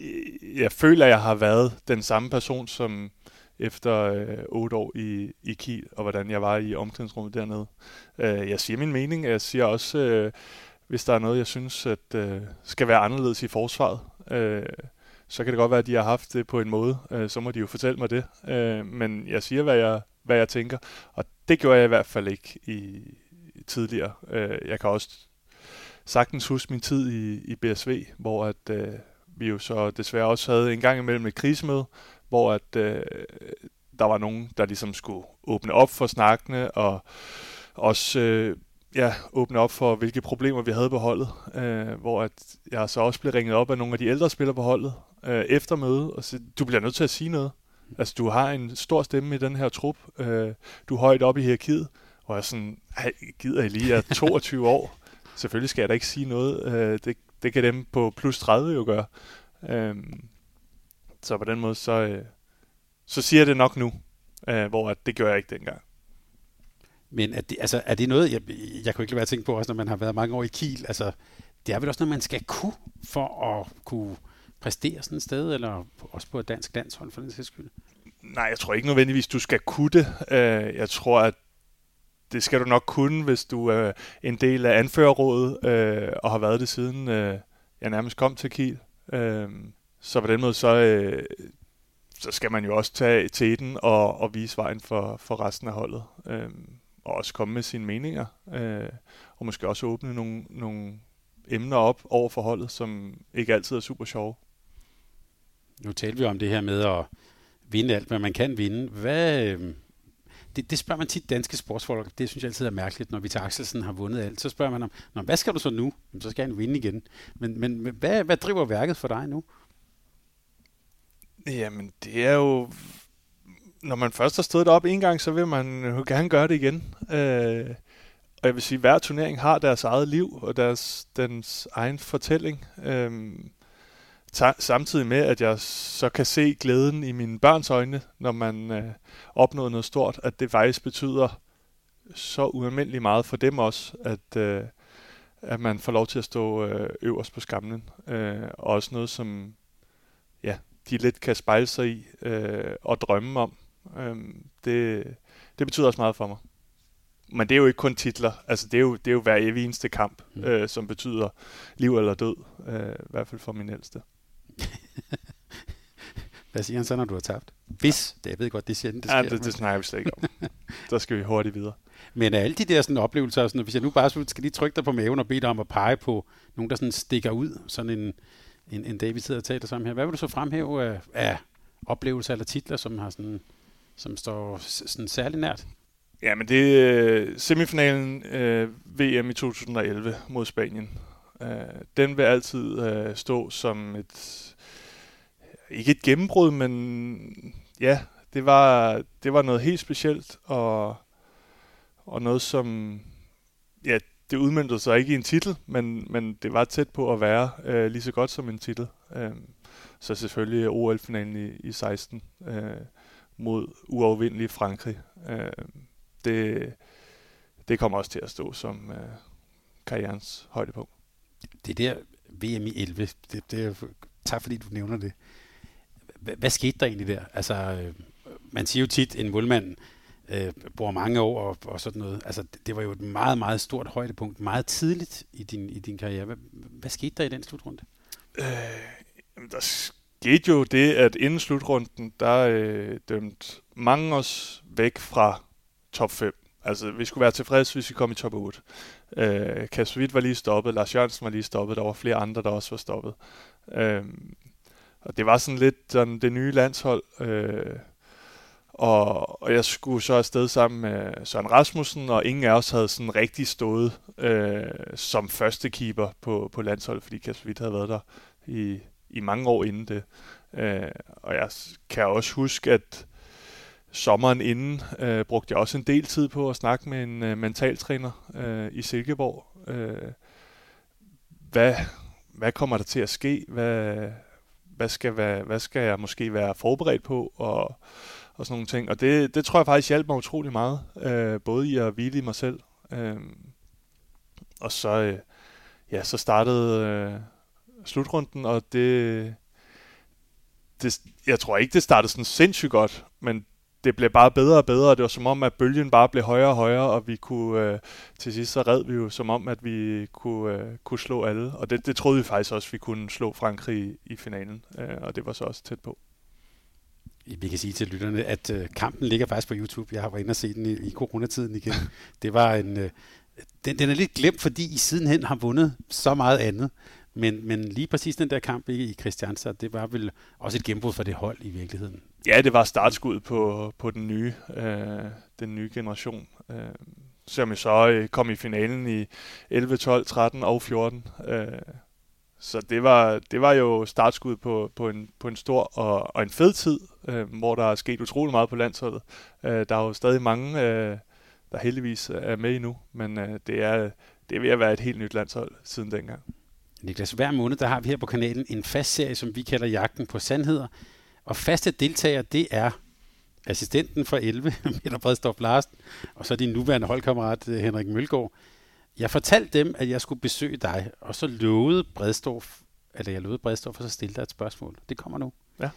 øh, jeg føler, at jeg har været den samme person, som efter øh, otte år i, i Kiel, og hvordan jeg var i omklædningsrummet dernede. Øh, jeg siger min mening, jeg siger også, øh, hvis der er noget, jeg synes, at øh, skal være anderledes i forsvaret, øh, så kan det godt være, at de har haft det på en måde. Øh, så må de jo fortælle mig det. Øh, men jeg siger, hvad jeg, hvad jeg tænker, og det gjorde jeg i hvert fald ikke i, i tidligere. Øh, jeg kan også sagtens huske min tid i, i BSV, hvor at, øh, vi jo så desværre også havde en gang imellem et krisemøde, hvor at, øh, der var nogen, der ligesom skulle åbne op for snakkene, og også øh, ja, åbne op for, hvilke problemer vi havde på holdet, øh, hvor at jeg så også blev ringet op af nogle af de ældre spillere på holdet øh, efter mødet, og så, du bliver nødt til at sige noget. Altså, du har en stor stemme i den her trup, øh, du er højt op i hierarkiet, og jeg er sådan, gider I lige, jeg er 22 år, selvfølgelig skal jeg da ikke sige noget, øh, det, det kan dem på plus 30 jo gøre. Øh, så på den måde, så, øh, så siger jeg det nok nu, øh, hvor at det gør jeg ikke dengang. Men er det, altså, er det noget, jeg, jeg kunne ikke lade være at tænke på, også når man har været mange år i Kiel, altså, det er vel også noget, man skal kunne, for at kunne præstere sådan et sted, eller også på et dansk landshold for den sags skyld? Nej, jeg tror ikke nødvendigvis, du skal kunne det. Øh, jeg tror, at det skal du nok kunne, hvis du er en del af anførerrådet, øh, og har været det siden øh, jeg nærmest kom til Kiel. Øh, så på den måde, så, øh, så skal man jo også tage teten og, og vise vejen for, for resten af holdet. Øh, og også komme med sine meninger. Øh, og måske også åbne nogle, nogle emner op over for holdet, som ikke altid er super sjove. Nu talte vi om det her med at vinde alt, hvad man kan vinde. Hvad, øh, det, det spørger man tit danske sportsfolk. Det synes jeg altid er mærkeligt, når vi til Axelsen har vundet alt. Så spørger man om, Nå, hvad skal du så nu? Jamen, så skal han vinde igen. Men, men hvad, hvad driver værket for dig nu? Jamen, det er jo... Når man først har stået op en gang, så vil man jo gerne gøre det igen. Øh, og jeg vil sige, at hver turnering har deres eget liv og deres, dens egen fortælling. Øh, samtidig med, at jeg så kan se glæden i mine børns øjne, når man øh, opnår noget stort, at det faktisk betyder så ualmindeligt meget for dem også, at, øh, at man får lov til at stå øh, øverst på skamlen. Øh, og også noget, som ja, de lidt kan spejle sig i øh, og drømme om. Øh, det, det betyder også meget for mig. Men det er jo ikke kun titler. Altså, det er jo, det er jo hver evig eneste kamp, mm. øh, som betyder liv eller død. Øh, I hvert fald for min ældste. Hvad siger han så, når du har tabt? Hvis, det, jeg ved godt, det er sjældent, det sker. Ja, det, det snakker vi slet ikke om. Der skal vi hurtigt videre. Men alle de der sådan, oplevelser, sådan, hvis jeg nu bare skal lige trykke dig på maven og bede dig om at pege på nogen, der sådan stikker ud, sådan en, en, en dag, vi sidder og taler sammen her. Hvad vil du så fremhæve af, af oplevelser eller titler, som har sådan, som står sådan særlig nært? Ja, men det er uh, semifinalen øh, VM i 2011 mod Spanien. Øh, den vil altid øh, stå som et ikke et gennembrud, men ja, det var det var noget helt specielt og og noget som ja, det udmyndtede sig ikke i en titel, men, men det var tæt på at være øh, lige så godt som en titel. Øh, så selvfølgelig OL-finalen i, i 16 øh, mod uafvindelig Frankrig. Øh, det, det kommer også til at stå som øh, karrierens højdepunkt. Det der VM i 11. Det, det, tak fordi du nævner det. H- hvad skete der egentlig der? Altså, øh, man siger jo tit, en målmand øh, bor mange år og, og sådan noget. Altså, det, det var jo et meget, meget stort højdepunkt, meget tidligt i din, i din karriere. Hvad, hvad skete der i den slutrunde? Øh, der skete jo det, at inden slutrunden, der øh, dømte mange os væk fra top 5. Altså, vi skulle være tilfredse, hvis vi kom i top 8. Øh, Kasvit var lige stoppet, Lars Jørgensen var lige stoppet, der var flere andre, der også var stoppet. Øh, og det var sådan lidt sådan det nye landshold. Øh, og, og jeg skulle så afsted sammen med Søren Rasmussen, og ingen af os havde sådan rigtig stået øh, som første keeper på, på landsholdet, fordi Kasvit havde været der i, i mange år inden det. Øh, og jeg kan også huske, at sommeren inden øh, brugte jeg også en del tid på at snakke med en øh, mentaltræner øh, i Silkeborg. Øh, hvad, hvad kommer der til at ske? Hvad, hvad, skal, hvad, hvad skal jeg måske være forberedt på? Og, og sådan nogle ting. Og det, det tror jeg faktisk hjalp mig utrolig meget. Øh, både i at hvile i mig selv. Øh, og så, øh, ja, så startede øh, slutrunden, og det, det, jeg tror ikke, det startede sådan sindssygt godt, men det blev bare bedre og bedre. Det var som om, at bølgen bare blev højere og højere, og vi kunne, øh, til sidst så red vi jo som om, at vi kunne, øh, kunne slå alle. Og det, det troede vi faktisk også, at vi kunne slå Frankrig i, i finalen, øh, og det var så også tæt på. Vi kan sige til lytterne, at øh, kampen ligger faktisk på YouTube. Jeg har været inde og se den i, i coronatiden igen. Det var en... Øh, den, den er lidt glemt, fordi I sidenhen har vundet så meget andet. Men, men lige præcis den der kamp i, i Christiansand, det var vel også et gennembrud for det hold i virkeligheden. Ja, det var startskud på, på den nye, øh, den nye generation. Øh, som jo så øh, kom i finalen i 11, 12, 13 og 14. Øh, så det var, det var jo startskud på, på, en, på en stor og, og en fed tid, øh, hvor der er sket utrolig meget på landsholdet. Øh, der er jo stadig mange, øh, der heldigvis er med endnu, men øh, det, er, det er ved at være et helt nyt landshold siden dengang. Niklas, hver måned der har vi her på kanalen en fast serie, som vi kalder Jagten på Sandheder. Og faste deltagere, det er assistenten for 11, Peter Bredstof Larsen, og så din nuværende holdkammerat Henrik Mølgaard. Jeg fortalte dem, at jeg skulle besøge dig, og så lovede Bredstof, eller jeg lovede Bredstof, at så stille dig et spørgsmål. Det kommer nu. Ja.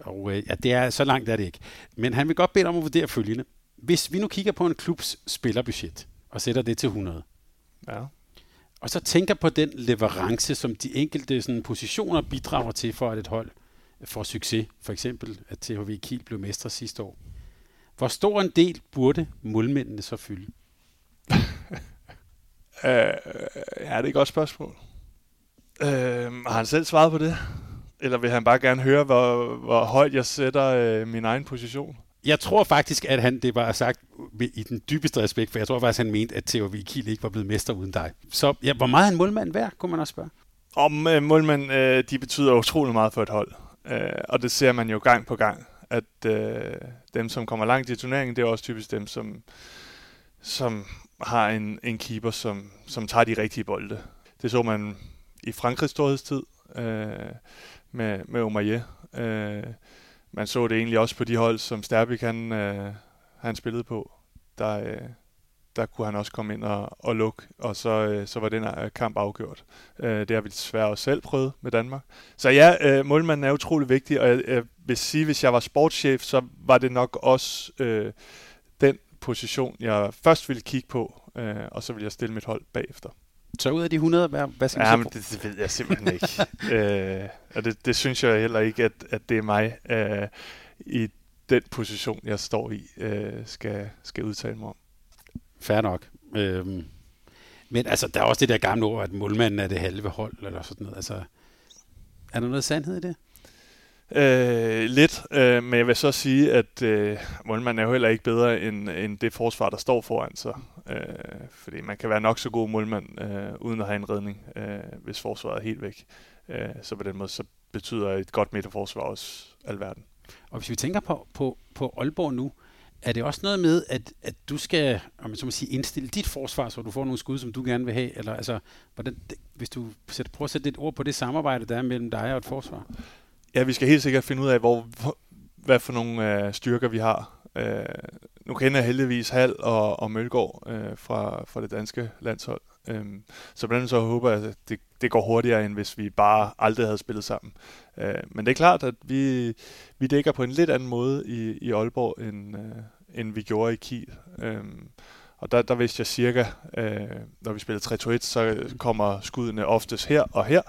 Og øh, ja, det er, så langt er det ikke. Men han vil godt bede om at vurdere følgende. Hvis vi nu kigger på en klubs spillerbudget, og sætter det til 100, ja og så tænker på den leverance, som de enkelte sådan, positioner bidrager til for, at et hold får succes. For eksempel, at THV Kiel blev mestre sidste år. Hvor stor en del burde målmændene så fylde? Uh, ja, det er et godt spørgsmål. Uh, har han selv svaret på det? Eller vil han bare gerne høre, hvor, hvor højt jeg sætter uh, min egen position? Jeg tror faktisk, at han det var sagt i den dybeste respekt, for jeg tror faktisk, han mente, at Theo Kiel ikke var blevet mester uden dig. Så ja, hvor meget er en målmand værd, kunne man også spørge? Om øh, målmænd, øh, de betyder utrolig meget for et hold. Øh, og det ser man jo gang på gang, at øh, dem, som kommer langt i turneringen, det er også typisk dem, som, som har en, en keeper, som, som tager de rigtige bolde. Det så man i Frankrigs storhedstid øh, med, med Omarie. Øh, man så det egentlig også på de hold, som Sterbik han, øh, han spillede på. Der, øh, der kunne han også komme ind og, og lukke, og så, øh, så var den her kamp afgjort. Øh, det har vi desværre også selv prøvet med Danmark. Så ja, øh, målmanden er utrolig vigtig, og jeg, jeg vil sige, hvis jeg var sportschef, så var det nok også øh, den position, jeg først ville kigge på, øh, og så ville jeg stille mit hold bagefter. Så ud af de 100, hvad, hvad skal ja, men det, det ved jeg simpelthen ikke. øh, og det, det synes jeg heller ikke, at, at det er mig øh, i den position, jeg står i, øh, skal, skal udtale mig om. Fair nok. Øhm, men altså, der er også det der gamle ord, at målmanden er det halve hold, eller sådan noget. Altså, er der noget sandhed i det? Øh, lidt, øh, men jeg vil så sige, at øh, målmanden er jo heller ikke bedre end, end det forsvar, der står foran sig. Øh, fordi man kan være nok så god målmand, øh, uden at have en redning, øh, hvis forsvaret er helt væk. Øh, så på den måde, så betyder et godt midterforsvar også alverden. Og hvis vi tænker på, på, på Aalborg nu, er det også noget med, at, at du skal om man så må sige, indstille dit forsvar, så du får nogle skud, som du gerne vil have? Eller altså, hvordan, hvis du sætter, prøver at sætte lidt ord på det samarbejde, der er mellem dig og et forsvar? Ja, vi skal helt sikkert finde ud af, hvor, hvad for nogle øh, styrker vi har. Øh, nu kender jeg heldigvis Hal og, og Mølgaard øh, fra, fra det danske landshold. Øhm, så blandt andet så håber jeg, at det, det går hurtigere, end hvis vi bare aldrig havde spillet sammen. Øh, men det er klart, at vi, vi dækker på en lidt anden måde i, i Aalborg, end, øh, end vi gjorde i Kiel. Øhm, og der, der vidste jeg cirka, øh, når vi spillede 3-2-1, så kommer skuddene oftest her og her,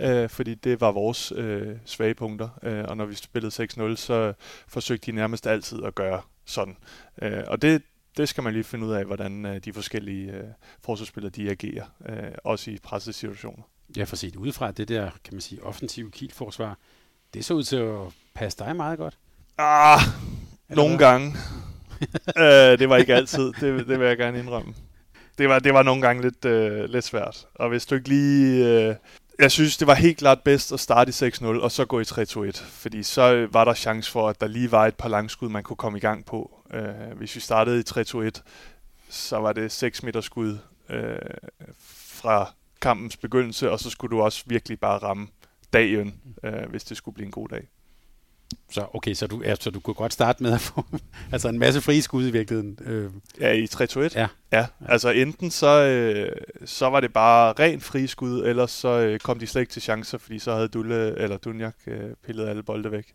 øh, fordi det var vores øh, svage punkter. Øh, og når vi spillede 6-0, så forsøgte de nærmest altid at gøre sådan. Øh, og det, det skal man lige finde ud af, hvordan øh, de forskellige øh, forsvarsspillere de agerer, øh, også i pressede situationer. Ja, for set udefra, det der, kan man sige, offensive kilforsvar, det så ud til at passe dig meget godt. Ah, Eller nogle hvad? gange. øh, det var ikke altid, det, det vil jeg gerne indrømme. Det var, det var nogle gange lidt, øh, lidt svært. Og hvis du ikke lige... Øh, jeg synes, det var helt klart bedst at starte i 6-0, og så gå i 3-2-1. Fordi så øh, var der chance for, at der lige var et par langskud, man kunne komme i gang på. Øh, hvis vi startede i 3-2-1, så var det 6 meter skud øh, fra kampens begyndelse, og så skulle du også virkelig bare ramme dagen, øh, hvis det skulle blive en god dag. Så okay, så du, ja, så du kunne godt starte med at få altså en masse frie skud i virkeligheden. Øh. Ja, i 3-2-1? Ja. ja. Altså enten så, øh, så var det bare ren frie skud, eller så øh, kom de slet ikke til chancer, fordi så havde Dulle eller Dunjak øh, pillet alle bolde væk.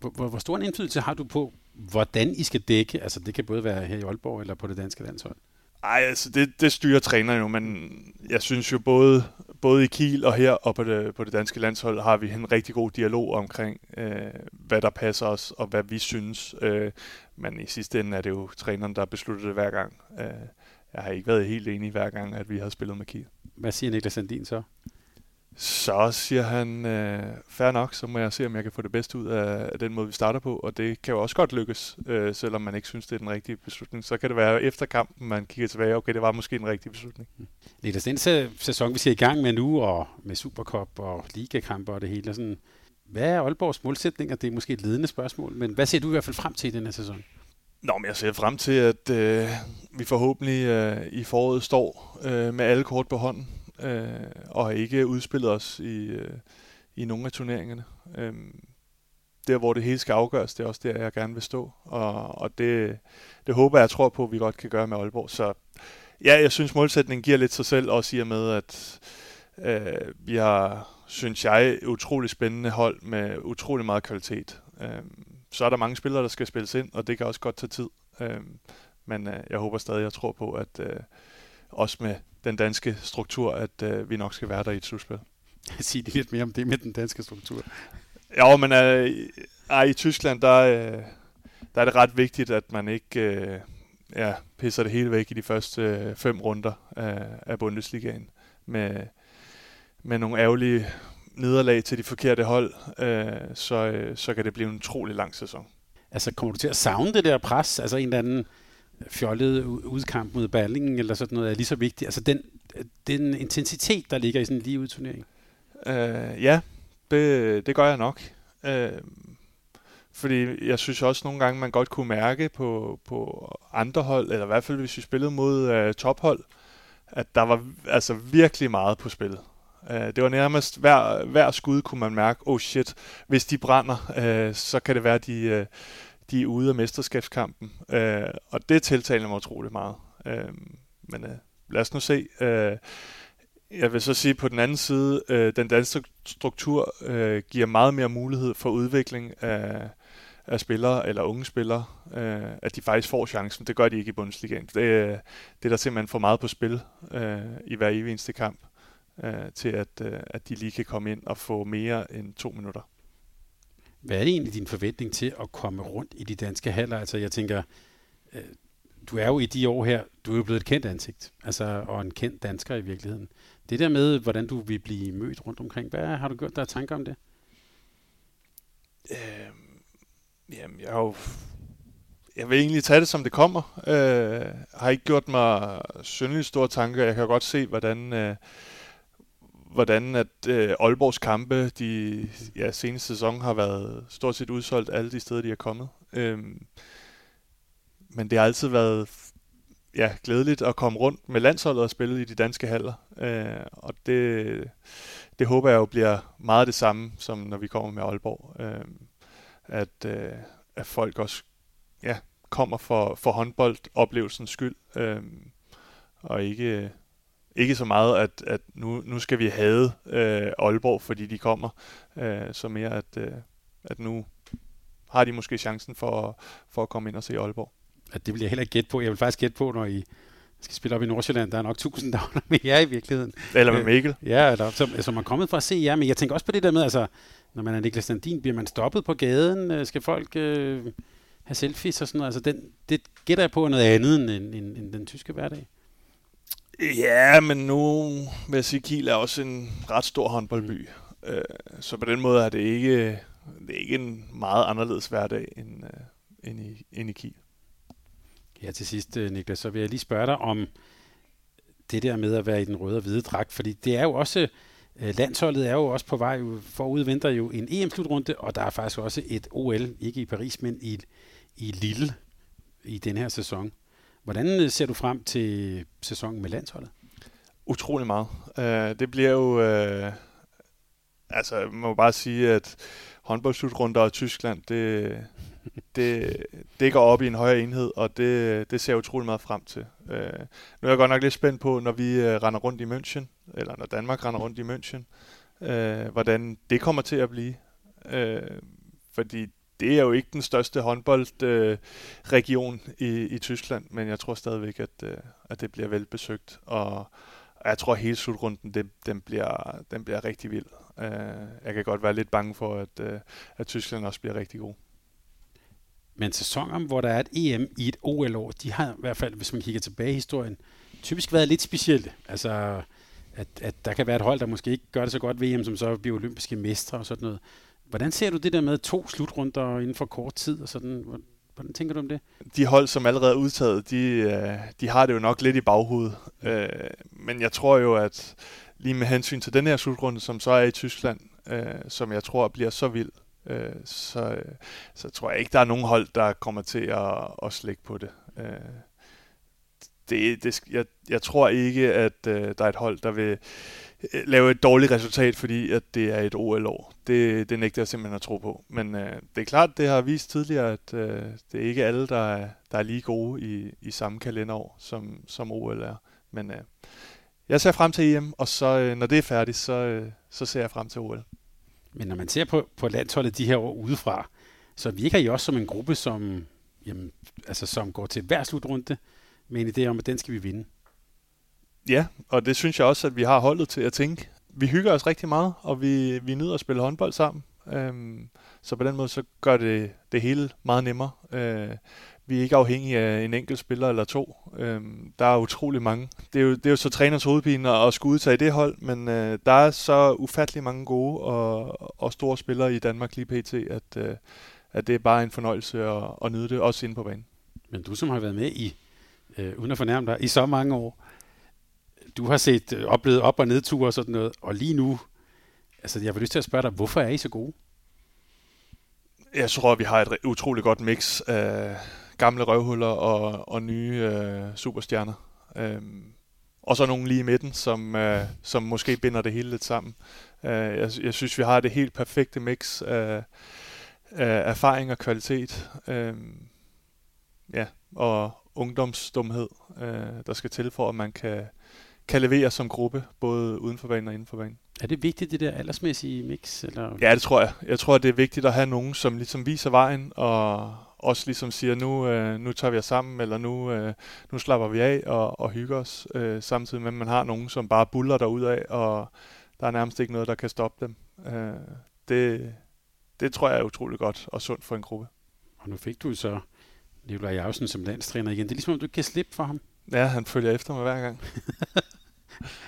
Hvor, hvor stor en indflydelse har du på, hvordan I skal dække? Altså det kan både være her i Aalborg eller på det danske landshold. Ej, altså det, det styrer træneren jo, men jeg synes jo både, både i Kiel og her og på det, på det danske landshold har vi en rigtig god dialog omkring, øh, hvad der passer os og hvad vi synes. Øh, men i sidste ende er det jo træneren, der beslutter det hver gang. Øh, jeg har ikke været helt enig hver gang, at vi har spillet med Kiel. Hvad siger Niklas Sandin så? Så siger han, øh, fair nok, så må jeg se, om jeg kan få det bedste ud af, af den måde, vi starter på. Og det kan jo også godt lykkes, øh, selvom man ikke synes, det er den rigtige beslutning. Så kan det være efter kampen, man kigger tilbage, okay, det var måske en rigtig beslutning. Mm. Lidt den sæson, vi ser i gang med nu, og med Supercup og ligakamper og det hele, sådan, hvad er Aalborgs målsætninger? Det er måske et ledende spørgsmål, men hvad ser du i hvert fald frem til i den her sæson? Nå, men jeg ser frem til, at øh, vi forhåbentlig øh, i foråret står øh, med alle kort på hånden øh, og har ikke udspillet os i, øh, i nogle af turneringerne. Øh, der, hvor det hele skal afgøres, det er også der, jeg gerne vil stå. Og, og det, det håber jeg, jeg tror på, at vi godt kan gøre med Aalborg. Så ja, jeg synes, målsætningen giver lidt sig selv, også i og med, at øh, vi har, synes jeg, utrolig spændende hold med utrolig meget kvalitet. Øh, så er der mange spillere, der skal spilles ind, og det kan også godt tage tid. Øh, men øh, jeg håber stadig, jeg tror på, at øh, også med den danske struktur, at øh, vi nok skal være der i et slutspil. Sig lidt mere om det med den danske struktur. Ja, men øh, øh, i Tyskland, der, øh, der er det ret vigtigt, at man ikke øh, ja, pisser det hele væk i de første øh, fem runder af, af Bundesligaen med, med nogle ærgerlige nederlag til de forkerte hold, øh, så, øh, så kan det blive en utrolig lang sæson. Altså kommer du til at savne det der pres? Altså en eller anden fjollet udkamp mod Berlingen eller sådan noget er lige så vigtigt. Altså den, den intensitet, der ligger i sådan en lige udturnering. Øh, ja, det, det gør jeg nok. Øh, fordi jeg synes også nogle gange, man godt kunne mærke på, på andre hold, eller i hvert fald hvis vi spillede mod øh, tophold, at der var altså virkelig meget på spil. Øh, det var nærmest hver, hver skud kunne man mærke, oh shit, hvis de brænder, øh, så kan det være, de, Øh, de er ude af mesterskabskampen. Øh, og det tiltaler mig utrolig meget. Øh, men øh, lad os nu se. Øh, jeg vil så sige på den anden side, øh, den danske struktur øh, giver meget mere mulighed for udvikling af, af spillere eller unge spillere, øh, at de faktisk får chancen. Det gør de ikke i Bundesligaen. Det, øh, det er der simpelthen for meget på spil øh, i hver eneste kamp, øh, til at, øh, at de lige kan komme ind og få mere end to minutter. Hvad er det egentlig din forventning til at komme rundt i de danske haller? Altså jeg tænker, øh, du er jo i de år her, du er jo blevet et kendt ansigt, altså, og en kendt dansker i virkeligheden. Det der med, hvordan du vil blive mødt rundt omkring, hvad har du gjort der tanker om det? Øh, jamen, jeg har jo jeg vil egentlig tage det, som det kommer. Øh, har ikke gjort mig synderligt store tanker. Jeg kan godt se, hvordan øh, hvordan at øh, Aalborgs kampe de ja, seneste sæson har været stort set udsolgt alle de steder, de er kommet. Øhm, men det har altid været ja, glædeligt at komme rundt med landsholdet og spille i de danske haller. Øh, og det, det håber jeg jo bliver meget det samme, som når vi kommer med Aalborg. Øh, at, øh, at folk også ja, kommer for, for håndboldoplevelsens skyld, øh, og ikke, ikke så meget, at, at nu, nu skal vi have øh, Aalborg, fordi de kommer, øh, så mere at, øh, at nu har de måske chancen for, for at komme ind og se Aalborg. At det vil jeg heller ikke gætte på. Jeg vil faktisk gætte på, når I skal spille op i Nordsjælland, der er nok tusind, der er med jer i virkeligheden. Eller med øh, Mikkel. Ja, der, som, som er kommet for at se jer, men jeg tænker også på det der med, altså, når man er Niklas Landin, bliver man stoppet på gaden? Øh, skal folk øh, have selfies og sådan noget? Altså, den, det gætter jeg på noget andet end, end, end, end den tyske hverdag. Ja, men nu vil jeg sige, Kiel er også en ret stor håndboldby. Mm. Øh, så på den måde er det ikke, det er ikke en meget anderledes hverdag end, øh, end, i, end i Kiel. Ja, til sidst, øh, Niklas, så vil jeg lige spørge dig om det der med at være i den røde og hvide dragt, fordi det er jo også, landsholdet er jo også på vej, forud venter jo en EM-slutrunde, og der er faktisk også et OL, ikke i Paris, men i, i Lille i den her sæson. Hvordan øh, ser du frem til sæsonen med landsholdet? Utrolig meget. Uh, det bliver jo... Uh, altså, jeg må bare sige, at håndboldsslutrunder og Tyskland, det, det, det går op i en højere enhed, og det, det ser jeg utrolig meget frem til. Uh, nu er jeg godt nok lidt spændt på, når vi uh, render rundt i München, eller når Danmark render rundt i München, uh, hvordan det kommer til at blive. Uh, fordi det er jo ikke den største håndboldregion øh, i, i Tyskland, men jeg tror stadigvæk, at, øh, at det bliver velbesøgt, og jeg tror, at hele slutrunden, det, den, bliver, den bliver rigtig vild. Øh, jeg kan godt være lidt bange for, at, øh, at Tyskland også bliver rigtig god. Men sæsoner, hvor der er et EM i et OL-år, de har i hvert fald, hvis man kigger tilbage i historien, typisk været lidt specielle. Altså, at, at der kan være et hold, der måske ikke gør det så godt VM, som så bliver olympiske mestre og sådan noget. Hvordan ser du det der med to slutrunder inden for kort tid? Og sådan? Hvordan tænker du om det? De hold, som allerede er udtaget, de, øh, de har det jo nok lidt i baghovedet. Øh, men jeg tror jo, at lige med hensyn til den her slutrunde, som så er i Tyskland, øh, som jeg tror bliver så vild, så, så tror jeg ikke, der er nogen hold, der kommer til at, at slække på det. det, det jeg, jeg tror ikke, at der er et hold, der vil Øh, lave et dårligt resultat, fordi at det er et OL-år. Det, det nægter jeg simpelthen at tro på. Men øh, det er klart, det har vist tidligere, at øh, det er ikke alle, der er, der er lige gode i, i samme kalenderår, som, som OL er. Men øh, jeg ser frem til EM, og så øh, når det er færdigt, så, øh, så ser jeg frem til OL. Men når man ser på, på landsholdet de her år udefra, så virker I også som en gruppe, som, jamen, altså, som går til hver slutrunde med en idé om, at den skal vi vinde. Ja, og det synes jeg også, at vi har holdet til at tænke. Vi hygger os rigtig meget, og vi, vi nyder at spille håndbold sammen. Øhm, så på den måde, så gør det det hele meget nemmere. Øh, vi er ikke afhængige af en enkelt spiller eller to. Øhm, der er utrolig mange. Det er jo, det er jo så træners hovedpine at, at skulle udtage det hold, men øh, der er så ufattelig mange gode og, og store spillere i Danmark lige pt., at, øh, at det er bare en fornøjelse at, at nyde det, også inde på banen. Men du som har været med i, øh, uden at fornærme dig, i så mange år, du har set øh, oplevet op- og nedture og sådan noget, og lige nu, altså jeg vil lyst til at spørge dig, hvorfor er I så gode? Jeg tror, vi har et utroligt godt mix af gamle røvhuller og, og nye øh, superstjerner. Øhm, og så nogle lige i midten, som, øh, som måske binder det hele lidt sammen. Øh, jeg, jeg synes, vi har det helt perfekte mix af, af erfaring og kvalitet. Øh, ja, og ungdomsdumhed, øh, der skal til for, at man kan, kan levere som gruppe, både uden for banen og inden for banen. Er det vigtigt, det der aldersmæssige mix? Eller? Ja, det tror jeg. Jeg tror, det er vigtigt at have nogen, som ligesom viser vejen, og også ligesom siger, nu, øh, nu tager vi os sammen, eller nu, øh, nu slapper vi af og, og hygger os, øh, samtidig med, at man har nogen, som bare buller af, og der er nærmest ikke noget, der kan stoppe dem. Øh, det, det tror jeg er utrolig godt og sundt for en gruppe. Og nu fik du så Nikolaj Jausen som landstræner igen. Det er ligesom, om du kan slippe for ham. Ja, han følger efter mig hver gang.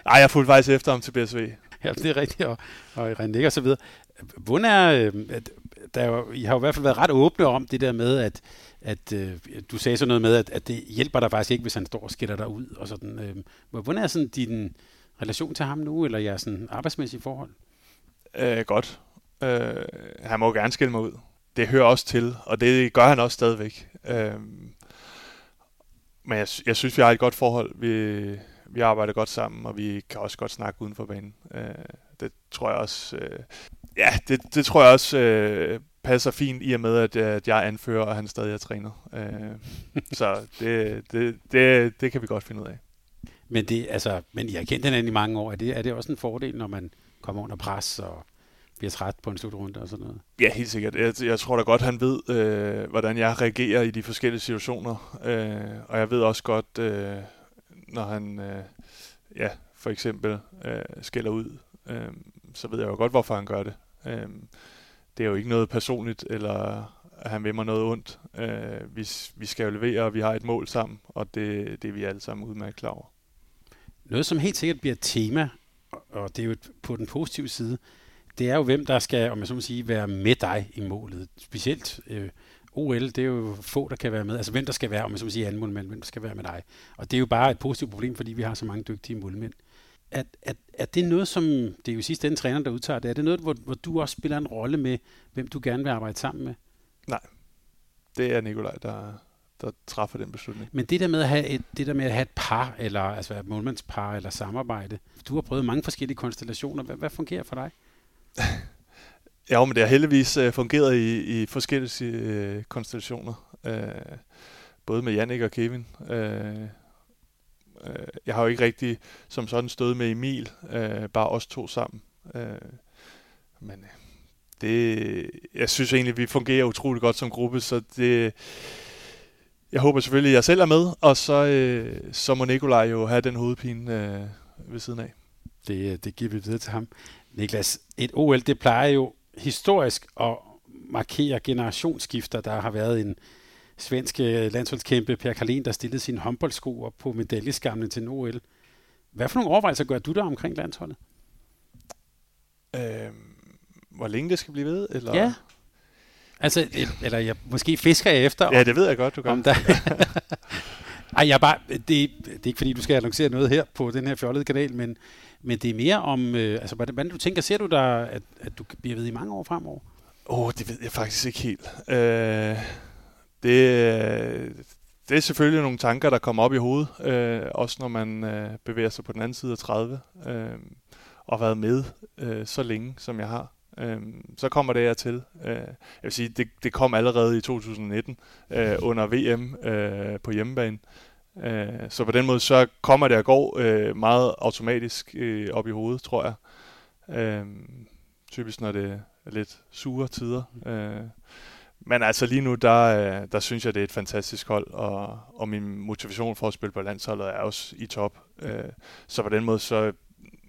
Nej, jeg fulgte faktisk efter ham til BSV. Ja, det er rigtigt, og, og René og så videre. Hvordan er, øh, der jo, I har jo i hvert fald været ret åbne om det der med, at, at øh, du sagde sådan noget med, at, at det hjælper dig faktisk ikke, hvis han står og skiller dig ud. Og sådan. Øh, hvordan er sådan din relation til ham nu, eller jeres sådan arbejdsmæssige forhold? Øh, godt. Øh, han må gerne skille mig ud. Det hører også til, og det gør han også stadigvæk. Øh, men jeg, jeg synes, vi har et godt forhold. Vi, vi arbejder godt sammen, og vi kan også godt snakke uden for banen. Øh, det tror jeg også... Øh, ja, det, det tror jeg også øh, passer fint i og med, at, at jeg anfører, og han stadig er træner. Øh, så det, det, det, det kan vi godt finde ud af. Men, det, altså, men I har kendt hinanden i mange år. Er det, er det også en fordel, når man kommer under pres og bliver træt på en slutrunde og sådan noget? Ja, helt sikkert. Jeg, jeg tror da godt, han ved, øh, hvordan jeg reagerer i de forskellige situationer. Øh, og jeg ved også godt, øh, når han øh, ja, for eksempel øh, skælder ud, øh, så ved jeg jo godt, hvorfor han gør det. Øh, det er jo ikke noget personligt, eller at han vil mig noget ondt. Øh, vi, vi skal jo levere, og vi har et mål sammen, og det, det er vi alle sammen udmærket klar over. Noget, som helt sikkert bliver et tema, og det er jo på den positive side, det er jo hvem, der skal, om jeg så må sige, være med dig i målet. Specielt øh, OL, det er jo få, der kan være med. Altså hvem der skal være, om jeg så sige, anden målmand, hvem der skal være med dig. Og det er jo bare et positivt problem, fordi vi har så mange dygtige målmænd. Er, er, er det noget, som, det er jo sidst den træner, der udtager det, er det noget, hvor, hvor du også spiller en rolle med, hvem du gerne vil arbejde sammen med? Nej, det er Nikolaj, der, der træffer den beslutning. Men det der med at have et, det der med at have et par, eller altså et målmandspar, eller samarbejde, du har prøvet mange forskellige konstellationer. Hvad, hvad fungerer for dig? ja, men det har heldigvis øh, fungeret i, i forskellige øh, konstellationer. Øh, både med Jannik og Kevin. Øh, øh, jeg har jo ikke rigtig som sådan stået med Emil, øh, bare os to sammen. Øh, men øh, det, jeg synes egentlig, vi fungerer utrolig godt som gruppe, så det, jeg håber selvfølgelig, at jeg selv er med, og så, øh, så må Nikolaj jo have den hovedpine øh, ved siden af. Det, øh, det giver vi videre til ham. Niklas, et OL, det plejer jo historisk at markere generationsskifter. Der har været en svensk øh, landsholdskæmpe, Per Karlin, der stillede sine håndboldsko op på medaljeskamlen til OL. Hvad for nogle overvejelser gør du der omkring landsholdet? Øhm, hvor længe det skal blive ved? Eller? Ja. Altså, eller jeg måske fisker jeg efter. Ja, det ved jeg godt, du gør. Om der, Ej, jeg bare, det, det er ikke fordi, du skal annoncere noget her på den her fjollede kanal, men, men det er mere om, øh, altså, hvordan, hvordan du tænker, ser du dig, at, at du bliver ved i mange år fremover? Åh, oh, det ved jeg faktisk ikke helt. Øh, det, det er selvfølgelig nogle tanker, der kommer op i hovedet, øh, også når man øh, bevæger sig på den anden side af 30, øh, og har været med øh, så længe, som jeg har. Øh, så kommer det her til. Øh, jeg vil sige, det, det kom allerede i 2019 øh, under VM øh, på hjemmebane. Øh, Øh, så på den måde, så kommer det at gå øh, meget automatisk øh, op i hovedet, tror jeg. Øh, typisk når det er lidt sure tider. Øh, men altså lige nu, der, øh, der synes jeg, det er et fantastisk hold, og, og min motivation for at spille på landsholdet er også i top. Øh, så på den måde, så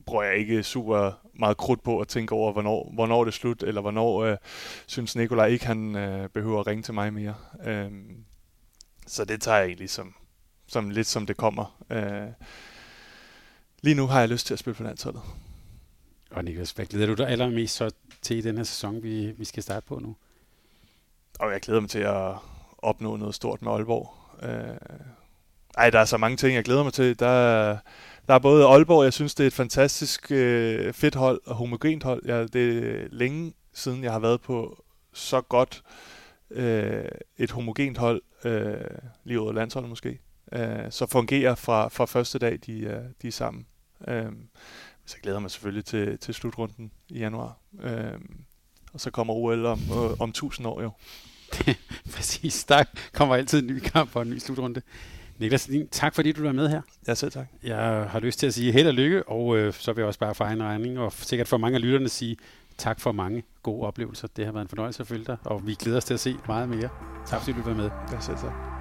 bruger jeg ikke super meget krudt på at tænke over, hvornår, hvornår det er slut, eller hvornår øh, synes Nikolaj ikke, han øh, behøver at ringe til mig mere. Øh, så det tager jeg egentlig som, som lidt som det kommer. Øh, lige nu har jeg lyst til at spille på landsholdet. Og Niklas, hvad glæder du dig allermest så til i den her sæson, vi, vi skal starte på nu? Og jeg glæder mig til at opnå noget stort med Aalborg. Øh, ej, der er så mange ting, jeg glæder mig til. Der der er både Aalborg, jeg synes, det er et fantastisk øh, fedt hold og homogent hold. Ja, det er længe siden, jeg har været på så godt øh, et homogent hold, øh, lige af landsholdet måske, øh, så fungerer fra, fra første dag, de, øh, de er sammen. Øh, så jeg glæder mig selvfølgelig til, til slutrunden i januar. Øh, og så kommer OL om, øh, om 1000 år jo. Præcis, der kommer altid en ny kamp og en ny slutrunde. Niklas tak fordi du var med her. Ja, selv tak. Jeg har lyst til at sige held og lykke, og øh, så vil jeg også bare for egen regning, og sikkert for mange af lytterne sige tak for mange gode oplevelser. Det har været en fornøjelse at følge dig, og vi glæder os til at se meget mere. Tak fordi du var med. Ja, selv tak.